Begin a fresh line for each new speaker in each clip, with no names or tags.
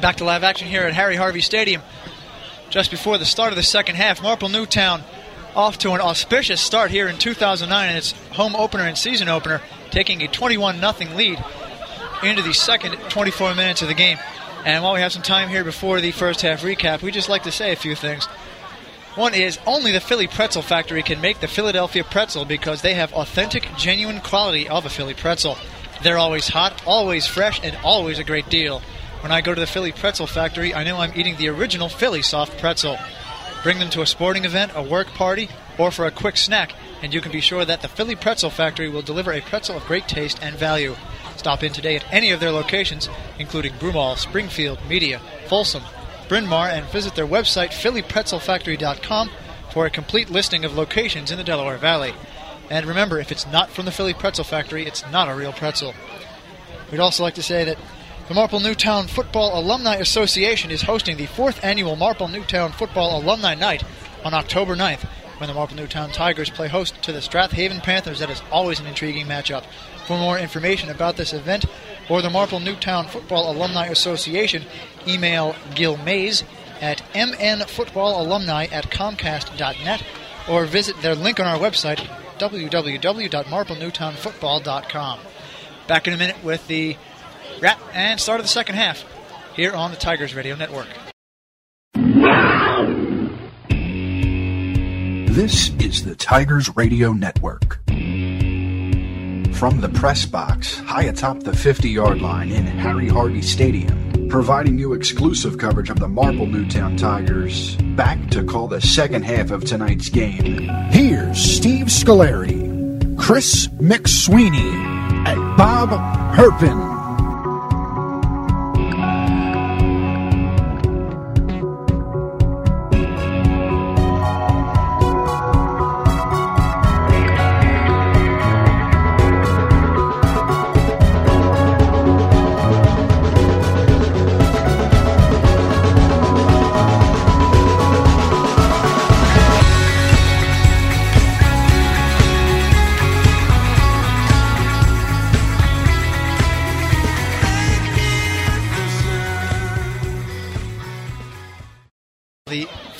Back to live action here at Harry Harvey Stadium. Just before the start of the second half, Marple Newtown off to an auspicious start here in 2009 in its home opener and season opener, taking a 21 0 lead into the second 24 minutes of the game. And while we have some time here before the first half recap, we just like to say a few things. One is only the Philly Pretzel Factory can make the Philadelphia pretzel because they have authentic, genuine quality of a Philly pretzel. They're always hot, always fresh, and always a great deal. When I go to the Philly Pretzel Factory, I know I'm eating the original Philly soft pretzel. Bring them to a sporting event, a work party, or for a quick snack, and you can be sure that the Philly Pretzel Factory will deliver a pretzel of great taste and value. Stop in today at any of their locations, including Broomall, Springfield, Media, Folsom, Bryn Mawr, and visit their website, phillypretzelfactory.com, for a complete listing of locations in the Delaware Valley. And remember, if it's not from the Philly Pretzel Factory, it's not a real pretzel. We'd also like to say that the Marple Newtown Football Alumni Association is hosting the fourth annual Marple Newtown Football Alumni Night on October 9th when the Marple Newtown Tigers play host to the Strath Haven Panthers. That is always an intriguing matchup. For more information about this event or the Marple Newtown Football Alumni Association, email Gil Mays at mnfootballalumni at comcast.net or visit their link on our website, www.marplenewtownfootball.com. Back in a minute with the wrap and start of the second half here on the Tigers Radio Network.
This is the Tigers Radio Network. From the press box, high atop the 50 yard line in Harry Harvey Stadium, providing you exclusive coverage of the Marple Newtown Tigers. Back to call the second half of tonight's game.
Here's Steve Scoleri, Chris McSweeney, and Bob Herpin.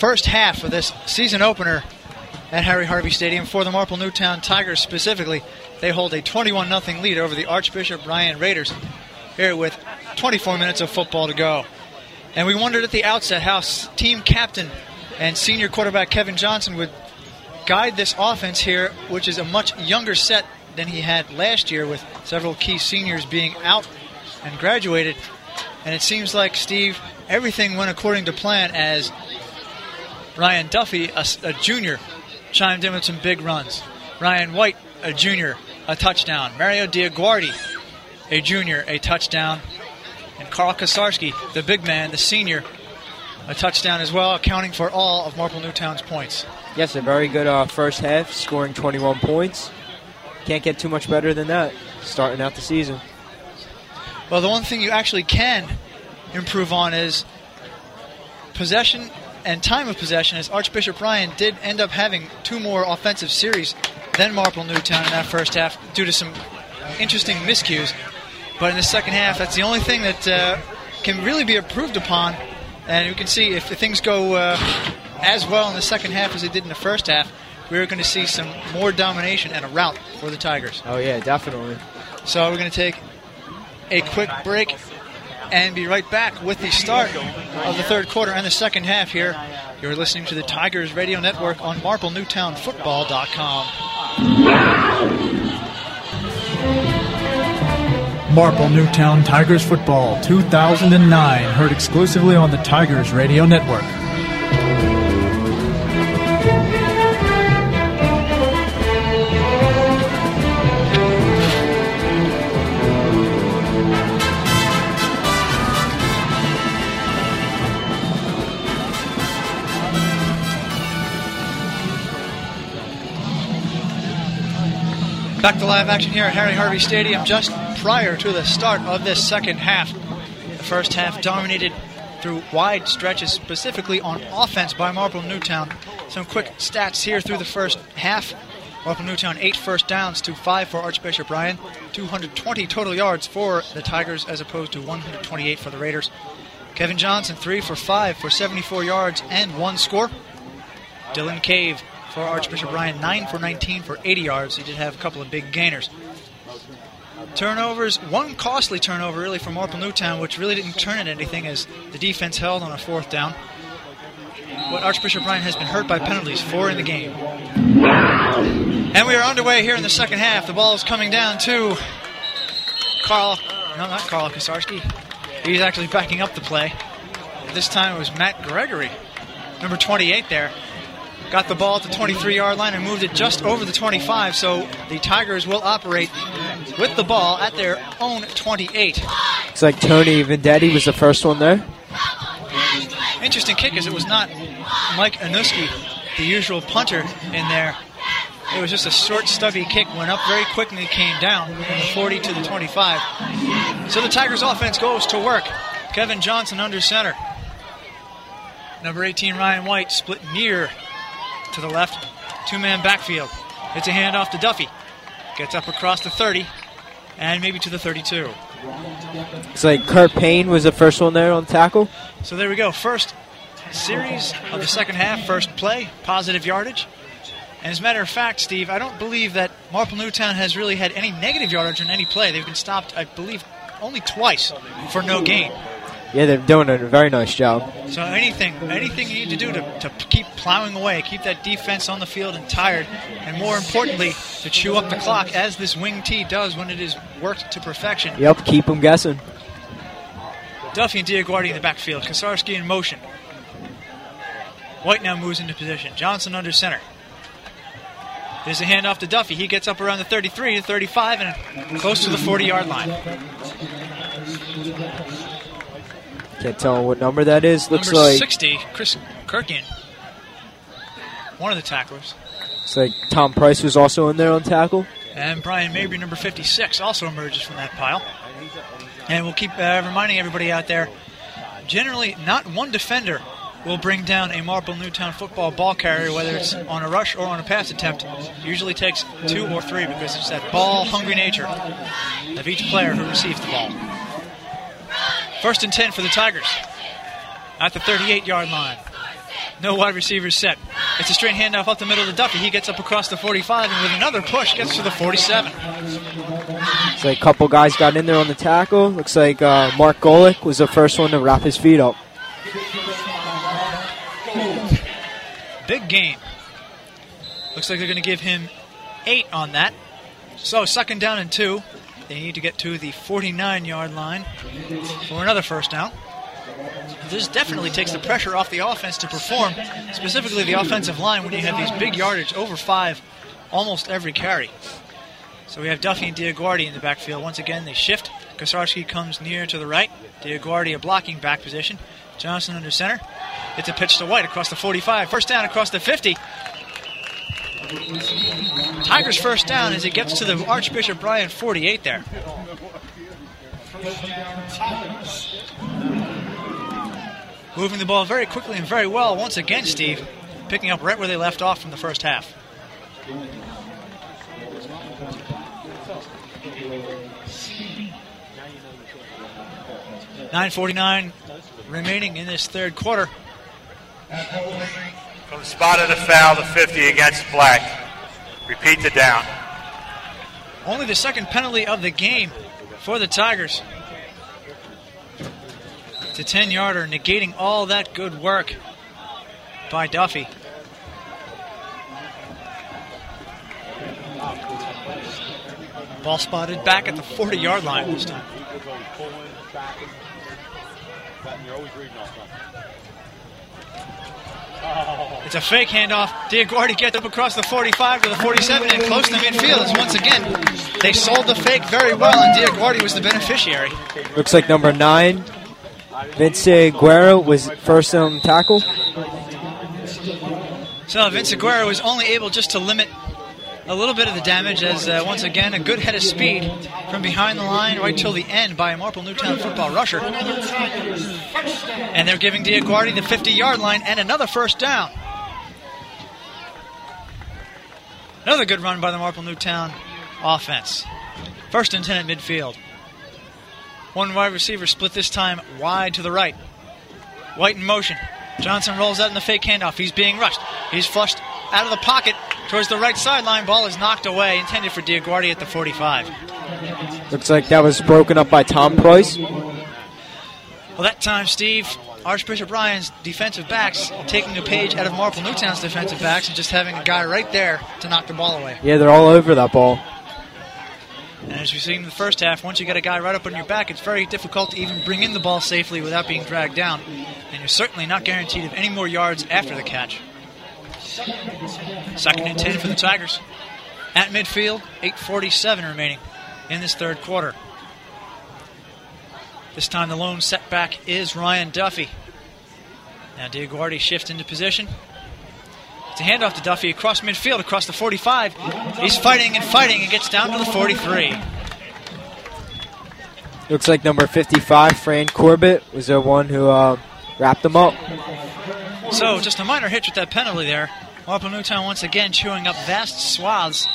First half of this season opener at Harry Harvey Stadium for the Marple Newtown Tigers specifically, they hold a 21 0 lead over the Archbishop Ryan Raiders here with 24 minutes of football to go. And we wondered at the outset how team captain and senior quarterback Kevin Johnson would guide this offense here, which is a much younger set than he had last year, with several key seniors being out and graduated. And it seems like, Steve, everything went according to plan as Ryan Duffy, a junior, chimed in with some big runs. Ryan White, a junior, a touchdown. Mario Diaguardi, a junior, a touchdown. And Carl Kosarski, the big man, the senior, a touchdown as well, accounting for all of Marple Newtown's points.
Yes, a very good uh, first half, scoring 21 points. Can't get too much better than that starting out the season.
Well, the one thing you actually can improve on is possession and time of possession, as Archbishop Ryan did end up having two more offensive series than Marple Newtown in that first half due to some interesting miscues. But in the second half, that's the only thing that uh, can really be improved upon. And you can see if things go uh, as well in the second half as they did in the first half, we're going to see some more domination and a rout for the Tigers.
Oh, yeah, definitely.
So we're going to take a quick break and be right back with the start of the third quarter and the second half here. You're listening to the Tigers Radio Network on MarpleNewtownFootball.com.
Marple Newtown Tigers Football 2009, heard exclusively on the Tigers Radio Network.
Back to live action here at Harry Harvey Stadium just prior to the start of this second half. The first half dominated through wide stretches, specifically on offense by Marple Newtown. Some quick stats here through the first half. Marple Newtown eight first downs to five for Archbishop Ryan, 220 total yards for the Tigers as opposed to 128 for the Raiders. Kevin Johnson three for five for 74 yards and one score. Dylan Cave for Archbishop Ryan nine for 19 for 80 yards. He did have a couple of big gainers. Turnovers, one costly turnover really from Marple Newtown, which really didn't turn into anything as the defense held on a fourth down. But Archbishop Ryan has been hurt by penalties, four in the game. And we are underway here in the second half. The ball is coming down to Carl, no, not Carl Kosarski. He's actually backing up the play. This time it was Matt Gregory, number 28 there. Got the ball at the 23 yard line and moved it just over the 25, so the Tigers will operate with the ball at their own 28.
It's like Tony Vendetti was the first one there.
Interesting kick as it was not Mike Anuski, the usual punter, in there. It was just a short, stubby kick, went up very quickly, came down from the 40 to the 25. So the Tigers offense goes to work. Kevin Johnson under center. Number 18, Ryan White, split near to the left. Two man backfield. It's a handoff to Duffy. Gets up across the 30 and maybe to the 32.
It's like Kurt Payne was the first one there on tackle.
So there we go. First series of the second half, first play, positive yardage. And as a matter of fact, Steve, I don't believe that Marple Newtown has really had any negative yardage on any play. They've been stopped, I believe, only twice for no gain.
Yeah, they're doing a very nice job.
So anything, anything you need to do to, to keep plowing away, keep that defense on the field and tired, and more importantly, to chew up the clock as this wing T does when it is worked to perfection.
Yep, keep them guessing.
Duffy and Diaguardi in the backfield. Kosarski in motion. White now moves into position. Johnson under center. There's a handoff to Duffy. He gets up around the 33 to 35 and close to the 40 yard line.
Can't tell what number that is. Looks
Number
like
60, Chris Kirkin. One of the tacklers.
it's like Tom Price was also in there on tackle.
And Brian Mabry, number 56, also emerges from that pile. And we'll keep uh, reminding everybody out there generally, not one defender will bring down a Marple Newtown football ball carrier, whether it's on a rush or on a pass attempt. Usually takes two or three because it's that ball hungry nature of each player who receives the ball. First and 10 for the Tigers at the 38 yard line. No wide receivers set. It's a straight handoff up the middle to Duffy. He gets up across the 45 and with another push gets to the 47.
It's like a couple guys got in there on the tackle. Looks like uh, Mark Golick was the first one to wrap his feet up.
Big game. Looks like they're going to give him eight on that. So, second down and two. They need to get to the 49 yard line for another first down. This definitely takes the pressure off the offense to perform, specifically the offensive line, when you have these big yardage over five almost every carry. So we have Duffy and Diaguardi in the backfield. Once again, they shift. Kosarski comes near to the right. Diaguardi a blocking back position. Johnson under center. It's a pitch to White across the 45. First down across the 50. Tigers first down as it gets to the Archbishop Ryan 48 there. Moving the ball very quickly and very well once again, Steve. Picking up right where they left off from the first half. Nine forty-nine remaining in this third quarter.
From the spot of the foul, the 50 against Black. Repeat the down.
Only the second penalty of the game for the Tigers. It's a 10 yarder, negating all that good work by Duffy. Ball spotted back at the 40 yard line this time. It's a fake handoff. Diaguardi gets up across the 45 to the 47 and close to midfield. As once again, they sold the fake very well, and Diaguardi was the beneficiary.
Looks like number nine, Vince Guerra, was first on tackle.
So Vince Aguero was only able just to limit a little bit of the damage as uh, once again a good head of speed from behind the line right till the end by a Marple Newtown football rusher. And they're giving Diaguardi the 50 yard line and another first down. Another good run by the Marple Newtown offense. First and 10 at midfield. One wide receiver split this time wide to the right. White in motion. Johnson rolls out in the fake handoff. He's being rushed. He's flushed out of the pocket towards the right sideline. Ball is knocked away, intended for Diaguardi at the 45.
Looks like that was broken up by Tom Price.
Well, that time, Steve, Archbishop Ryan's defensive backs taking a page out of Marple Newtown's defensive backs and just having a guy right there to knock the ball away.
Yeah, they're all over that ball.
And as we've seen in the first half, once you get a guy right up on your back, it's very difficult to even bring in the ball safely without being dragged down. And you're certainly not guaranteed of any more yards after the catch. Second and 10 for the Tigers. At midfield, 8.47 remaining in this third quarter. This time the lone setback is Ryan Duffy. Now Diaguardi shifts into position. It's a handoff to Duffy across midfield, across the 45. He's fighting and fighting and gets down to the 43.
Looks like number 55, Fran Corbett, was the one who uh, wrapped him up.
So just a minor hitch with that penalty there. Marple Newtown once again chewing up vast swaths.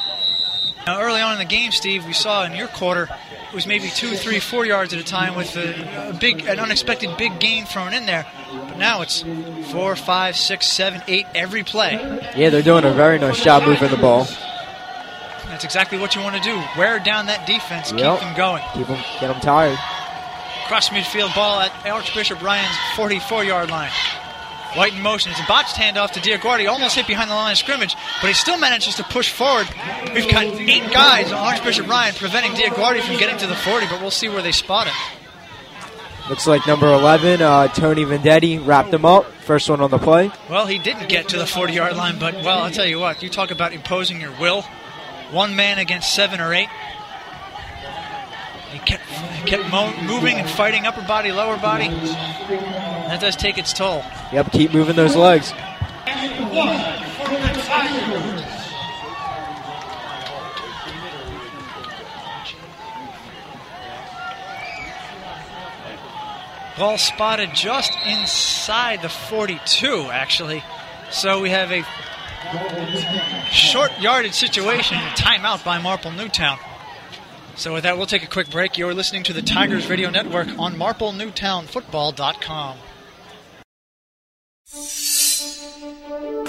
Now early on in the game, Steve, we saw in your quarter it was maybe two, three, four yards at a time with a, a big, an unexpected big gain thrown in there. But now it's four, five, six, seven, eight every play.
Yeah, they're doing a very nice job moving the ball.
That's exactly what you want to do. Wear down that defense,
Yep.
keep them going.
Keep them, get them tired.
Cross midfield ball at Archbishop Ryan's 44 yard line. White in motion. It's a botched handoff to Diaguardi, almost hit behind the line of scrimmage, but he still manages to push forward. We've got eight guys on Archbishop Ryan preventing Diaguardi from getting to the 40, but we'll see where they spot him.
Looks like number 11, uh, Tony Vendetti, wrapped him up. First one on the play.
Well, he didn't get to the 40 yard line, but, well, I'll tell you what, you talk about imposing your will. One man against seven or eight. He kept, kept mo- moving and fighting upper body, lower body. That does take its toll.
Yep, keep moving those legs.
Ball spotted just inside the 42, actually. So we have a short yardage situation, timeout by Marple Newtown. So with that, we'll take a quick break. You're listening to the Tigers Radio Network on MarpleNewtownFootball.com.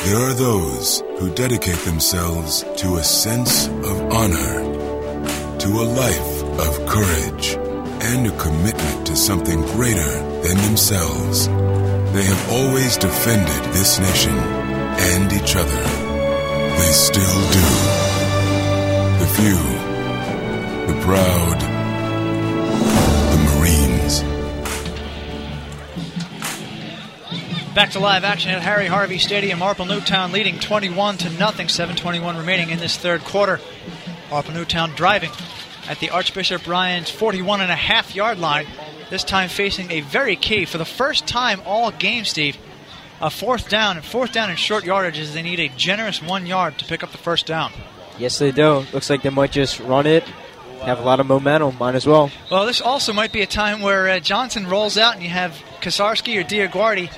There are those who dedicate themselves to a sense of honor, to a life of courage, and a commitment to something greater than themselves. They have always defended this nation and each other. They still do. The few, the proud, the Marines.
Back to live action at Harry Harvey Stadium. Marple Newtown leading 21 to nothing. 7:21 remaining in this third quarter. Marple Newtown driving at the Archbishop Ryan's 41 and a half yard line. This time facing a very key for the first time all game, Steve. A fourth down and fourth down in short yardages. They need a generous one yard to pick up the first down.
Yes, they do. Looks like they might just run it. Have a lot of momentum. Might as well.
Well, this also might be a time where uh, Johnson rolls out and you have Kosarski or Diaguardi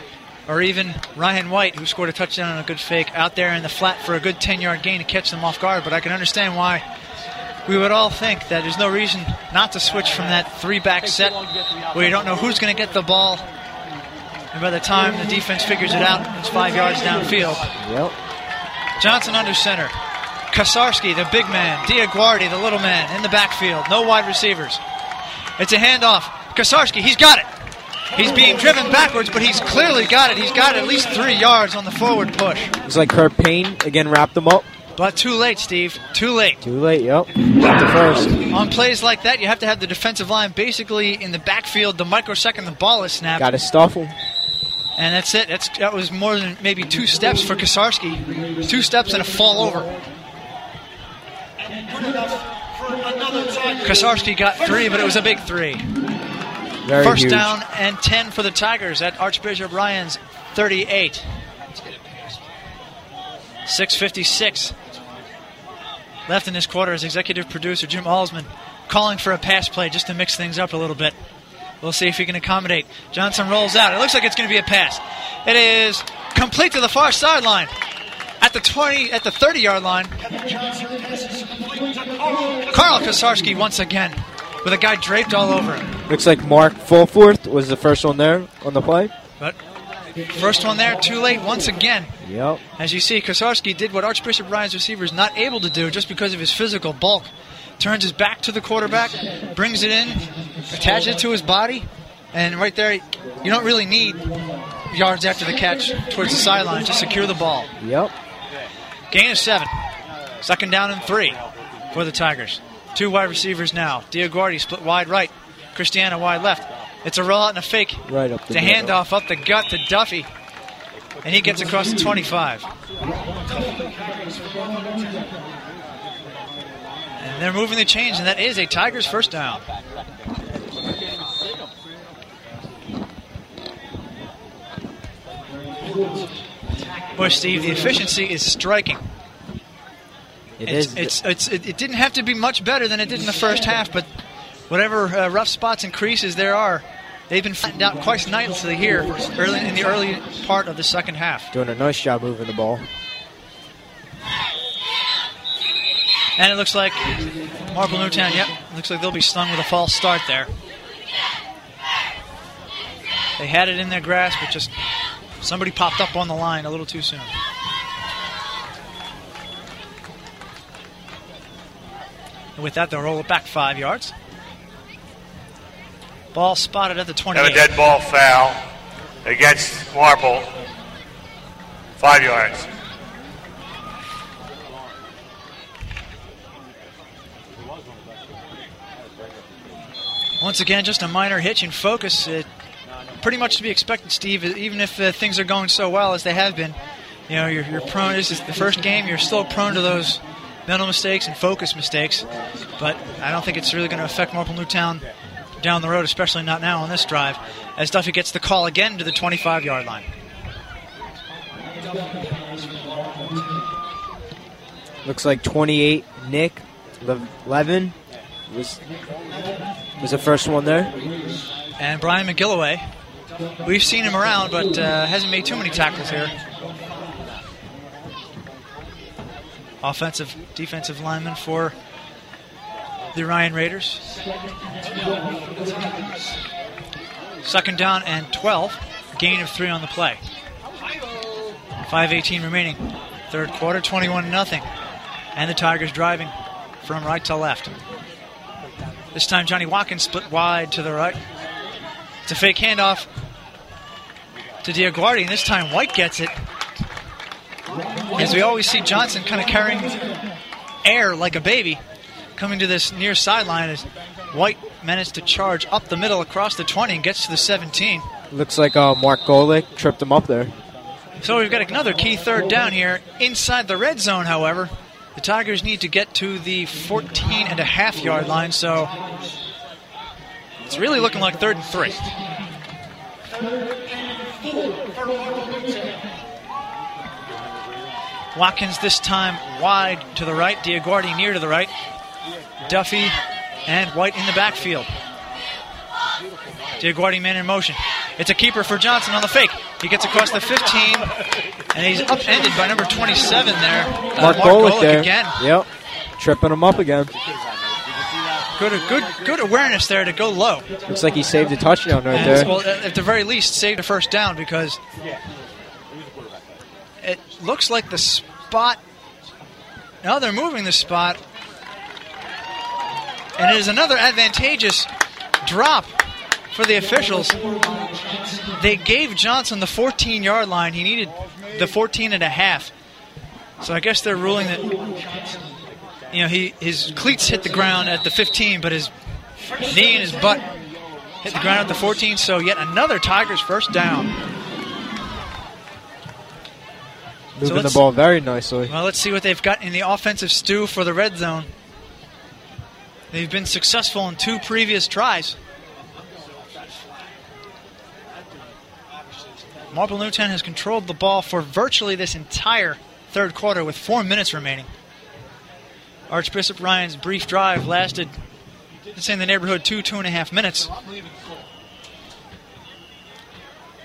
or even Ryan White, who scored a touchdown on a good fake, out there in the flat for a good 10 yard gain to catch them off guard. But I can understand why we would all think that there's no reason not to switch from that three back set where you don't know who's going to get the ball. And by the time the defense figures it out, it's five yards downfield.
Yep.
Johnson under center. Kosarski, the big man. Diaguardi, the little man, in the backfield. No wide receivers. It's a handoff. Kosarski, he's got it. He's being driven backwards, but he's clearly got it. He's got at least three yards on the forward push.
Looks like Kurt Payne again wrapped them up.
But too late, Steve. Too late.
Too late. Yep. Got the first.
On plays like that, you have to have the defensive line basically in the backfield the microsecond the ball is snapped.
Got to stuff them.
And that's it. That's that was more than maybe two steps for Kosarski. Two steps and a fall over. Kosarski got three, but it was a big three.
Very
First
huge.
down and 10 for the Tigers at Archbishop Ryan's 38. 6.56 left in this quarter as executive producer Jim Alsman calling for a pass play just to mix things up a little bit. We'll see if he can accommodate. Johnson rolls out. It looks like it's going to be a pass. It is complete to the far sideline at the 20, at the 30 yard line. Carl Kosarski once again with a guy draped all over him.
Looks like Mark Fulforth was the first one there on the play.
But first one there, too late once again.
Yep.
As you see, Kosarski did what Archbishop Ryan's receiver is not able to do just because of his physical bulk. Turns his back to the quarterback, brings it in, attaches it to his body, and right there, you don't really need yards after the catch towards the sideline to secure the ball.
Yep.
Gain of seven. Second down and three for the Tigers. Two wide receivers now. Diaguardi split wide right. Christiana wide left. It's a rollout and a fake.
Right up the
The handoff up the gut to Duffy. And he gets across the 25. And they're moving the chains, and that is a Tigers first down. Boy, Steve, the efficiency is striking.
It
It's,
is.
it's, it's, it, it didn't have to be much better than it did in the first half, but whatever uh, rough spots and creases there are, they've been flattened out quite nicely here early in the early part of the second half.
doing a nice job moving the ball.
And it looks like Marple Newtown, yep, looks like they'll be stung with a false start there. They had it in their grasp, but just somebody popped up on the line a little too soon. And with that, they'll roll it back five yards. Ball spotted at the 20.
Have a dead ball foul against Marple. Five yards.
Once again, just a minor hitch in focus. It, pretty much to be expected, Steve. Even if uh, things are going so well as they have been, you know, you're, you're prone. This is the first game. You're still prone to those mental mistakes and focus mistakes. But I don't think it's really going to affect Marple Newtown down the road, especially not now on this drive, as Duffy gets the call again to the 25-yard line.
Looks like 28. Nick Le- Levin was was the first one there.
And Brian McGilloway, we've seen him around, but uh, hasn't made too many tackles here. Offensive, defensive lineman for the Ryan Raiders. Second down and 12. Gain of three on the play. 5.18 remaining. Third quarter, 21 0. And the Tigers driving from right to left. This time, Johnny Watkins split wide to the right. It's a fake handoff to Diaguardi, and this time White gets it. As we always see Johnson kind of carrying air like a baby, coming to this near sideline as White managed to charge up the middle across the 20 and gets to the 17.
Looks like uh, Mark Golick tripped him up there.
So we've got another key third down here. Inside the red zone, however, the Tigers need to get to the 14 and a half yard line, so it's really looking like third and three. Watkins this time wide to the right, Diaguardi near to the right, Duffy and White in the backfield. Diaguardi man in motion. It's a keeper for Johnson on the fake. He gets across the 15, and he's upended by number 27 there. uh,
Mark, Golick
Golick
there.
again.
Yep. Tripping him up again.
Good, good, good awareness there to go low.
Looks like he saved a touchdown right
And,
there.
well, at the very least, saved a first down because it looks like the spot. Now they're moving the spot, and it is another advantageous drop for the officials. They gave Johnson the 14 yard line. He needed the 14 and a half. So I guess they're ruling that you know he his cleats hit the ground at the 15, but his knee and his butt hit the ground at the 14. So yet another Tigers first down.
Moving the ball very nicely.
Well, let's see what they've got in the offensive stew for the red zone. They've been successful in two previous tries. Marple Newtown has controlled the ball for virtually this entire third quarter with four minutes remaining. Archbishop Ryan's brief drive lasted, let's say, in the neighborhood two, two and a half minutes.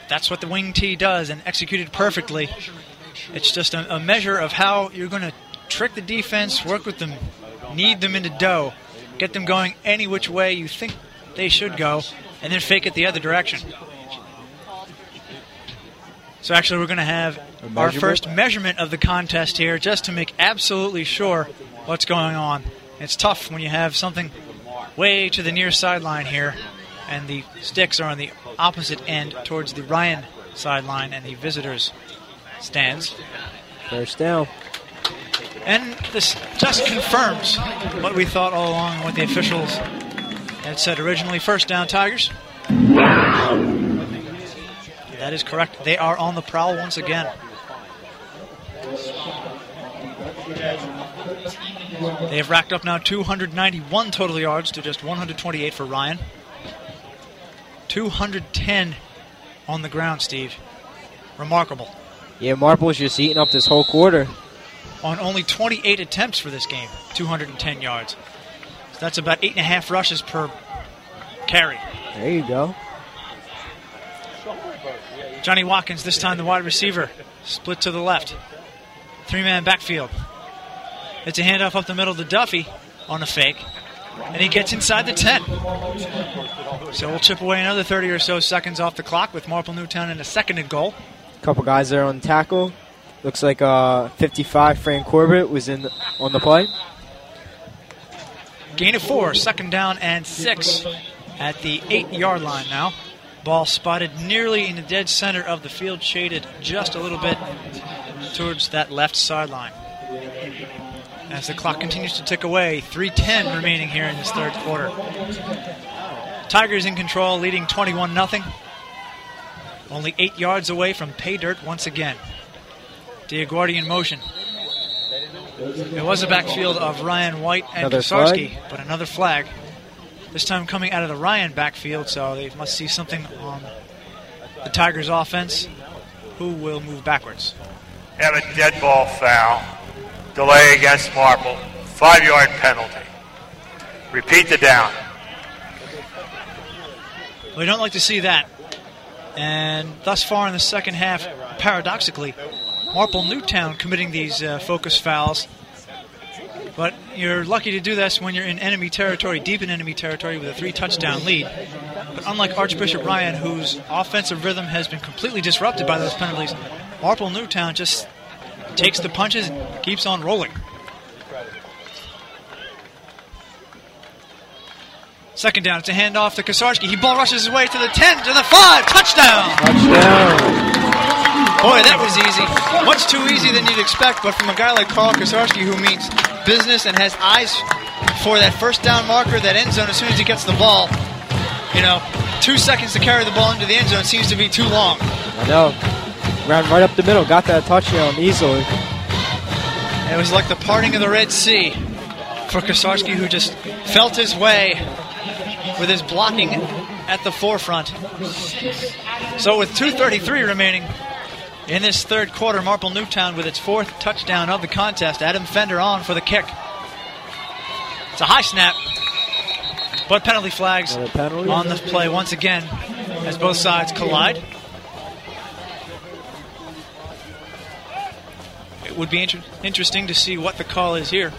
That's what the wing T does and executed perfectly It's just a, a measure of how you're going to trick the defense, work with them, knead them into dough, get them going any which way you think they should go, and then fake it the other direction. So actually, we're going to have our first measurement of the contest here, just to make absolutely sure what's going on. It's tough when you have something way to the near sideline here, and the sticks are on the opposite end towards the Ryan sideline and the visitors' stands.
First down.
And this just confirms what we thought all along, what the officials had said originally. First down, Tigers. That is correct. They are on the prowl once again. They have racked up now 291 total yards to just 128 for Ryan. 210 on the ground, Steve. Remarkable.
Yeah, Marple's just eating up this whole quarter.
on only 28 attempts for this game, 210 yards. So that's about eight and a half rushes per carry.
There you go.
Johnny Watkins, this time the wide receiver, split to the left. Three man backfield. It's a handoff up the middle to Duffy on a fake, and he gets inside the 10. So we'll chip away another 30 or so seconds off the clock with Marple Newtown in a second and goal.
A Couple guys there on tackle. Looks like uh, 55 Frank Corbett was in on the play.
Gain of four, second down and six at the eight yard line now. Ball spotted nearly in the dead center of the field, shaded just a little bit towards that left sideline. As the clock continues to tick away, 3.10 remaining here in this third quarter. Tigers in control, leading 21 0. Only eight yards away from pay dirt once again. Diaguardi in motion. It was a backfield of Ryan White and
Another
Kosarski, but another flag. This time coming out of the Ryan backfield, so they must see something on the Tigers' offense, who will move backwards.
Have a dead ball foul. Delay against Marple. Five yard penalty. Repeat the down.
We don't like to see that. And thus far in the second half, paradoxically, Marple Newtown committing these uh, focus fouls. But you're lucky to do this when you're in enemy territory, deep in enemy territory, with a three touchdown lead. But unlike Archbishop Ryan, whose offensive rhythm has been completely disrupted by those penalties, Marple Newtown just takes the punches and keeps on rolling. Second down, it's a handoff to Kosarski. He ball rushes his way to the 10, to the 5, touchdown!
Touchdown.
Boy, that was easy. Much too easy than you'd expect, but from a guy like Carl Kosarski who means business and has eyes for that first down marker, that end zone as soon as he gets the ball. You know, two seconds to carry the ball into the end zone seems to be too long.
I know. Ran right up the middle. Got that touchdown easily.
And it was like the parting of the Red Sea for Kosarski, who just felt his way with his blocking at the forefront. So with 2.33 remaining in this third quarter, Marple Newtown with its fourth touchdown of the contest. Adam Fender on for the kick. It's a high snap, but penalty flags
penalty.
on the play once again as both sides collide. Would be inter- interesting to see what the call is here.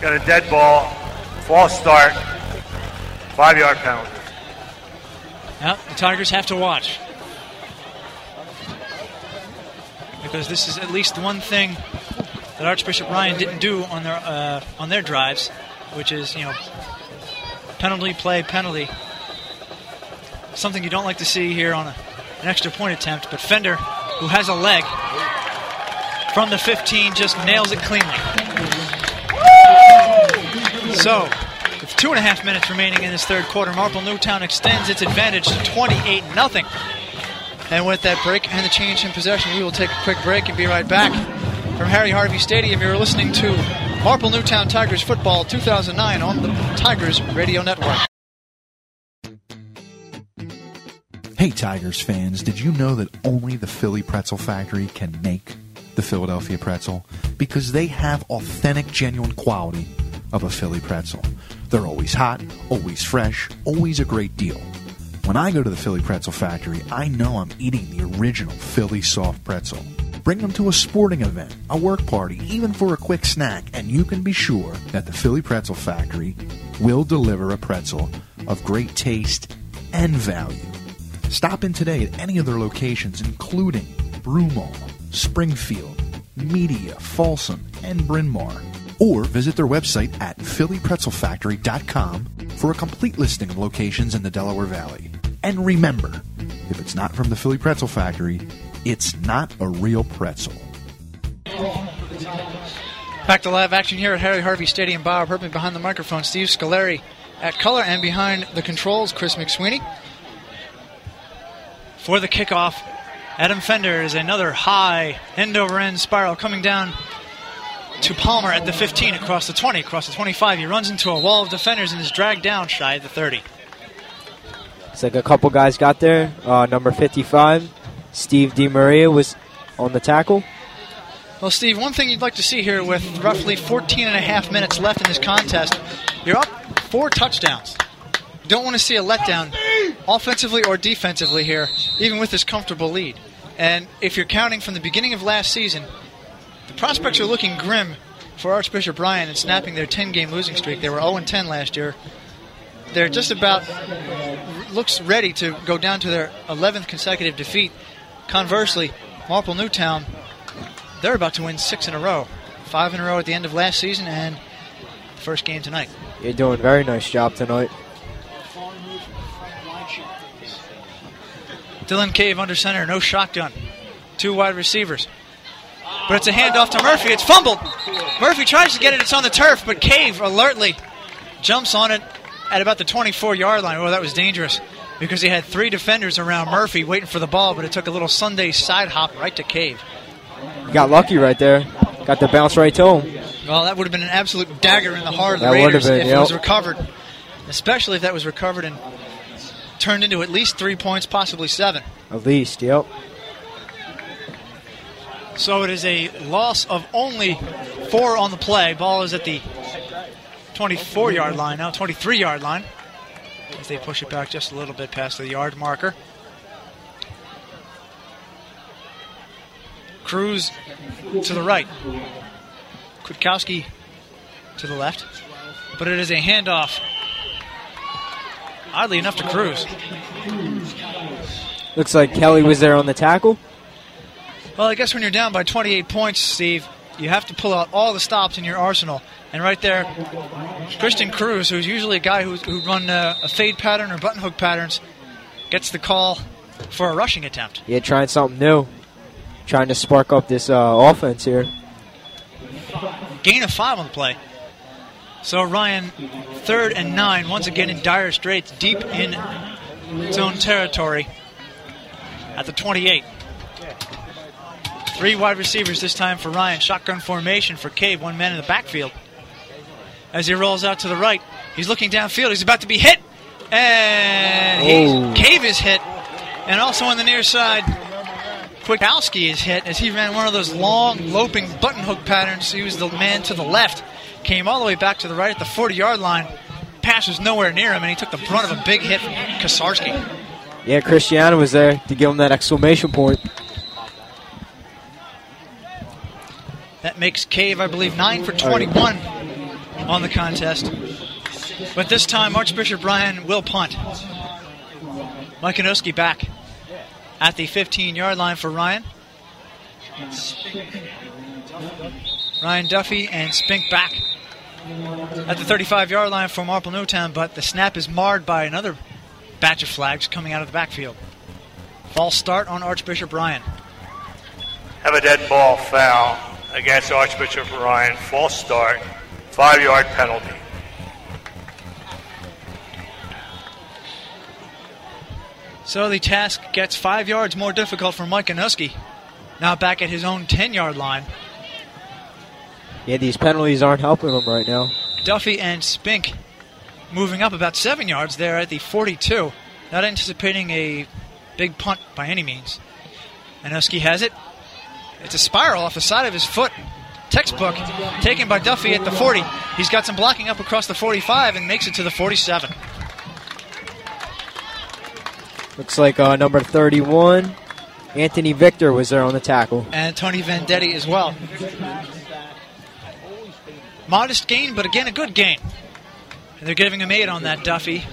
Got a dead ball. False start. Five yard penalty.
Now, the Tigers have to watch. Because this is at least one thing that Archbishop Ryan didn't do on their uh, on their drives, which is, you know, penalty play, penalty. Something you don't like to see here on a, an extra point attempt, but Fender, who has a leg from the 15, just nails it cleanly. So, with two and a half minutes remaining in this third quarter, Marple Newtown extends its advantage to 28 0 And with that break and the change in possession, we will take a quick break and be right back. From Harry Harvey Stadium, you're listening to Marple Newtown Tigers Football 2009 on the Tigers Radio Network.
Hey, Tigers fans, did you know that only the Philly Pretzel Factory can make the Philadelphia pretzel? Because they have authentic, genuine quality of a Philly pretzel. They're always hot, always fresh, always a great deal.
When I go to the Philly Pretzel Factory, I know I'm eating the original Philly soft pretzel. Bring them to a sporting event, a work party, even for a quick snack, and you can be sure that the Philly Pretzel Factory will deliver a pretzel of great taste and value. Stop in today at any of their locations, including Broomall, Springfield, Media, Folsom, and Bryn Mawr. Or visit their website at phillypretzelfactory.com for a complete listing of locations in the Delaware Valley. And remember, if it's not from the Philly Pretzel Factory, it's not a real pretzel.
Back to live action here at Harry Harvey Stadium. Bob Herpin behind the microphone. Steve Scoleri at color and behind the controls. Chris McSweeney. For the kickoff, Adam Fender is another high end over end spiral coming down to Palmer at the 15, across the 20, across the 25. He runs into a wall of defenders and is dragged down shy of the 30.
It's like a couple guys got there. Uh, number 55, Steve DiMaria was on the tackle.
Well, Steve, one thing you'd like to see here with roughly 14 and a half minutes left in this contest, you're up four touchdowns. You don't want to see a letdown offensively or defensively here, even with this comfortable lead. And if you're counting from the beginning of last season, the prospects are looking grim for Archbishop Ryan and snapping their 10 game losing streak. They were 0 10 last year. They're just about looks ready to go down to their 11th consecutive defeat. Conversely, Marple Newtown, they're about to win six in a row. Five in a row at the end of last season and the first game tonight.
You're doing a very nice job tonight.
Dylan Cave under center, no shotgun. Two wide receivers. But it's a handoff to Murphy. It's fumbled. Murphy tries to get it. It's on the turf, but Cave alertly jumps on it at about the 24 yard line. Oh, that was dangerous because he had three defenders around Murphy waiting for the ball, but it took a little Sunday side hop right to Cave.
You got lucky right there. Got the bounce right to him.
Well, that would have been an absolute dagger in the heart of the
That would have
Raiders
been,
if it was recovered, especially if that was recovered and turned into at least three points, possibly seven.
At least, yep.
So it is a loss of only four on the play. Ball is at the 24 yard line now, 23 yard line. As they push it back just a little bit past the yard marker. Cruz to the right. Kwiatkowski to the left. But it is a handoff. Oddly enough to Cruz.
Looks like Kelly was there on the tackle.
Well, I guess when you're down by 28 points, Steve, you have to pull out all the stops in your arsenal. And right there, Christian Cruz, who's usually a guy who who run uh, a fade pattern or button hook patterns, gets the call for a rushing attempt.
Yeah, trying something new. Trying to spark up this uh, offense here.
Gain of five on the play. So Ryan, third and nine, once again in dire straits, deep in its own territory at the 28. Three wide receivers this time for Ryan. Shotgun formation for Cave, one man in the backfield. As he rolls out to the right, he's looking downfield. He's about to be hit. And
Oh.
Cave is hit. And also on the near side, Kwiatkowski is hit as he ran one of those long, loping button hook patterns. He was the man to the left, came all the way back to the right at the 40 yard line. Pass was nowhere near him, and he took the brunt of a big hit from Kosarski.
Yeah, Cristiano was there to give him that exclamation point.
That makes Cave, I believe, 9 for 21 on the contest. But this time, Archbishop Ryan will punt. Mike Anuski back at the 15 yard line for Ryan. Ryan Duffy and Spink back at the 35 yard line for Marple Newtown, but the snap is marred by another batch of flags coming out of the backfield. False start on Archbishop Ryan.
Have a dead ball foul against Archbishop Ryan. False start. Five yard penalty.
So the task gets five yards more difficult for Mike Anuski. Now back at his own 10 yard line.
Yeah, these penalties aren't helping them right now.
Duffy and Spink moving up about seven yards there at the 42. Not anticipating a big punt by any means. Anuski has it. It's a spiral off the side of his foot. Textbook taken by Duffy at the 40. He's got some blocking up across the 45 and makes it to the 47.
Looks like uh, number 31, Anthony Victor, was there on the tackle.
And Tony Vendetti as well. Modest gain, but again, a good gain. And they're giving him eight on that Duffy.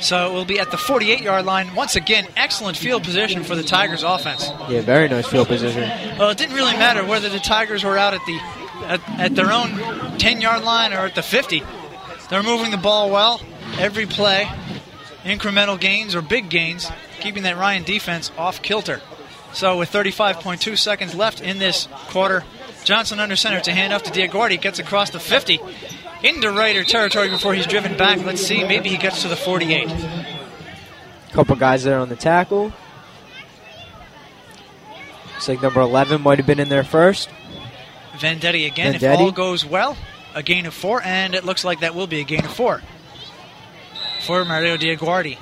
So it will be at the 48 yard line. Once again, excellent field position for the Tigers offense.
Yeah, very nice field position.
Well, it didn't really matter whether the Tigers were out at the at, at their own 10 yard line or at the 50. They're moving the ball well every play. Incremental gains or big gains, keeping that Ryan defense off kilter. So with 35.2 seconds left in this quarter, Johnson under center to hand off to Diaguardi. Gets across the 50 into Raider territory before he's driven back. Let's see, maybe he gets to the 48.
Couple guys there on the tackle. Looks like number 11 might have been in there first.
Vendetti again. If all goes well, a gain of four, and it looks like that will be a gain of four for Mario Diaguardi.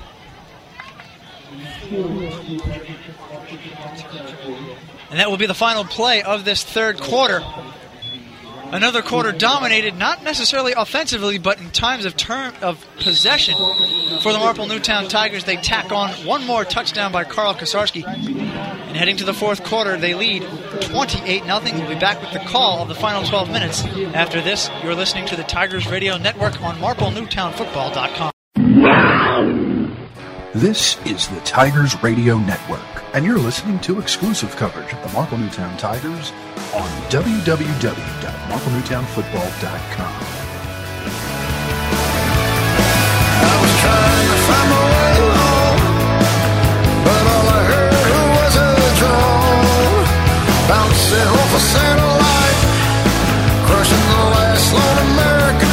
And that will be the final play of this third quarter. Another quarter dominated, not necessarily offensively, but in times of term of possession for the Marple Newtown Tigers. They tack on one more touchdown by Carl Kosarski. And heading to the fourth quarter, they lead 28 0 We'll be back with the call of the final 12 minutes. After this, you're listening to the Tigers Radio Network on MarpleNewtownFootball.com.
This is the Tigers Radio Network, and you're listening to exclusive coverage of the Marple Newtown Tigers on www.marplenewtownfootball.com.
Bouncing off a satellite, crushing the last American.